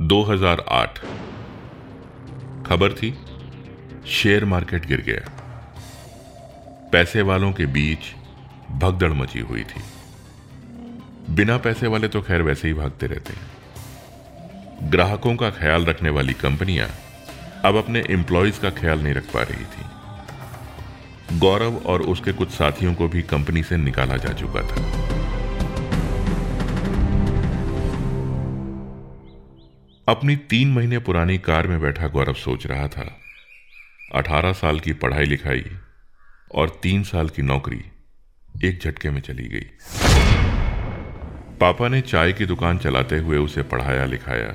2008 खबर थी, share market गिर गया। पैसे वालों के बीच भगदड़ मची हुई थी। बिना पैसे वाले तो खैर वैसे ही भागते रहते हैं। ग्राहकों का ख्याल रखने वाली कंपनियाँ अब अपने एम्प्लॉयज़ का ख्याल नहीं रख पा रही थी। गौरव और उसके कुछ साथियों को भी कंपनी से निकाला जा चुका था। अपनी तीन महीने पुरानी कार में बैठा गौरव सोच रहा था। अठारह साल की पढ़ाई लिखाई और तीन साल की नौकरी एक झटके में चली गई। पापा ने चाय की दुकान चलाते हुए उसे पढ़ाया लिखाया।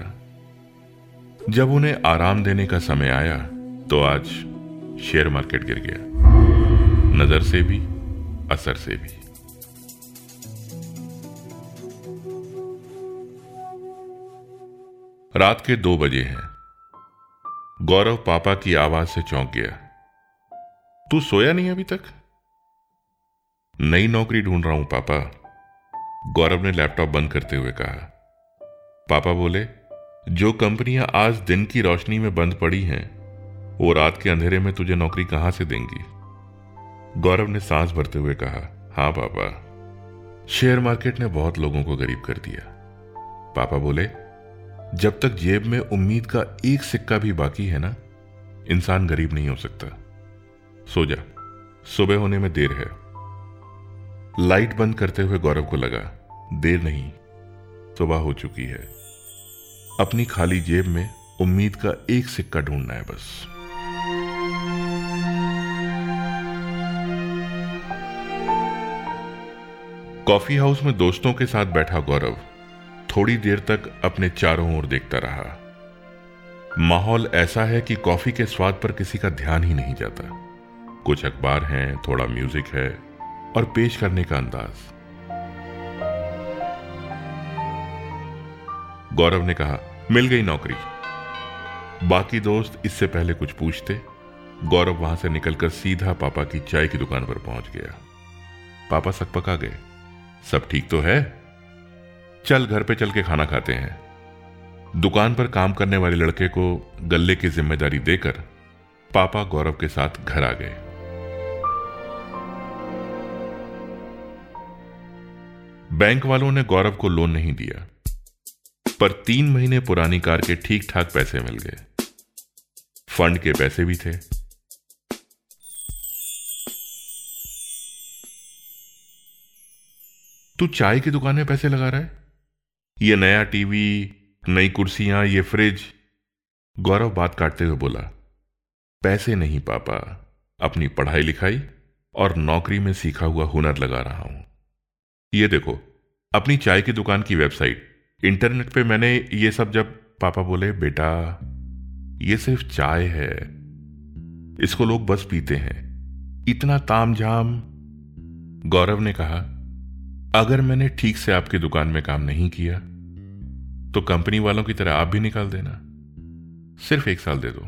जब उन्हें आराम देने का समय आया तो आज शेयर मार्केट गिर गया। नज़र से भी, असर से भी। रात के दो बजे हैं। गौरव पापा की आवाज़ से चौंक गया। तू सोया नहीं अभी तक? नई नौकरी ढूंढ रहा हूँ, पापा। गौरव ने लैपटॉप बंद करते हुए कहा। पापा बोले, जो कंपनियाँ आज दिन की रोशनी में बंद पड़ी हैं, वो रात के अंधेरे में तुझे नौकरी कहाँ से देंगी? गौरव ने सांस भरते हुए कहा, हाँ, पापा। शेयर मार्केट ने बहुत लोगों को गरीब कर दिया। पापा बोले जब तक जेब में उम्मीद का एक सिक्का भी बाकी है ना, इंसान गरीब नहीं हो सकता। सो जा, सुबह होने में देर है। लाइट बंद करते हुए गौरव को लगा, देर नहीं, सुबह हो चुकी है। अपनी खाली जेब में उम्मीद का एक सिक्का ढूंढना है बस। कॉफ़ी हाउस में दोस्तों के साथ बैठा गौरव थोड़ी देर तक अपने चारों ओर देखता रहा। माहौल ऐसा है कि कॉफ़ी के स्वाद पर किसी का ध्यान ही नहीं जाता। कुछ अखबार हैं, थोड़ा म्यूज़िक है और पेश करने का अंदाज। गौरव ने कहा, मिल गई नौकरी। बाकी दोस्त इससे पहले कुछ पूछते। गौरव वहाँ से निकलकर सीधा पापा की चाय की दुकान पर पहुँच गया। पापा सकपका गए। सब ठीक तो है? चल घर पे चल के खाना खाते हैं। दुकान पर काम करने वाले लड़के को गल्ले की ज़िम्मेदारी देकर पापा गौरव के साथ घर आ गए। बैंक वालों ने गौरव को लोन नहीं दिया, पर तीन महीने पुरानी कार के ठीक ठाक पैसे मिल गए। फंड के पैसे भी थे। तू चाय की दुकान में पैसे लगा रहा है? ये नया टीवी, नई कुर्सियाँ, ये फ्रिज। गौरव बात काटते हुए बोला, पैसे नहीं पापा, अपनी पढ़ाई लिखाई और नौकरी में सीखा हुआ हुनर लगा रहा हूँ। ये देखो, अपनी चाय की दुकान की वेबसाइट। इंटरनेट पे मैंने ये सब जब पापा बोले, बेटा, ये सिर्फ़ चाय है, इसको लोग बस पीते हैं। इतना ताम झाम गौरव ने कहा अगर मैंने ठीक से आपकी दुकान में काम नहीं किया तो कंपनी वालों की तरह आप भी निकाल देना। सिर्फ़ एक साल दे दो।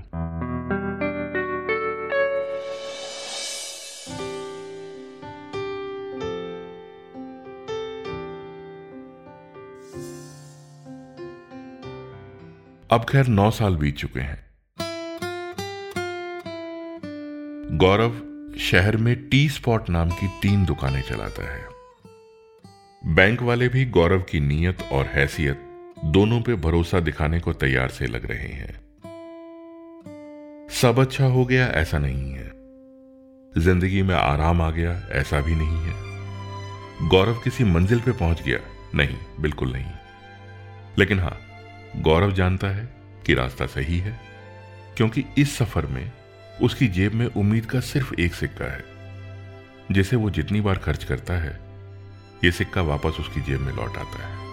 अब खैर नौ साल बीत चुके हैं। गौरव, शहर में टी स्पॉट नाम की तीन दुकानें चलाता है। बैंक वाले भी गौरव की नीयत और हैसियत दोनों पे भरोसा दिखाने को तैयार से लग रहे हैं। सब अच्छा हो गया, ऐसा नहीं है। ज़िंदगी में आराम आ गया, ऐसा भी नहीं है। गौरव किसी मंजिल पे पहुँच गया। नहीं, बिल्कुल नहीं। लेकिन हाँ, गौरव जानता है कि रास्ता सही है, क्योंकि इस सफ़र में उसकी जेब में उम्मीद का सिर्फ़ एक सिक्का है, जिसे वो जितनी बार खर्च करता है ये सिक्का वापस उसकी जेब में लौट आता है।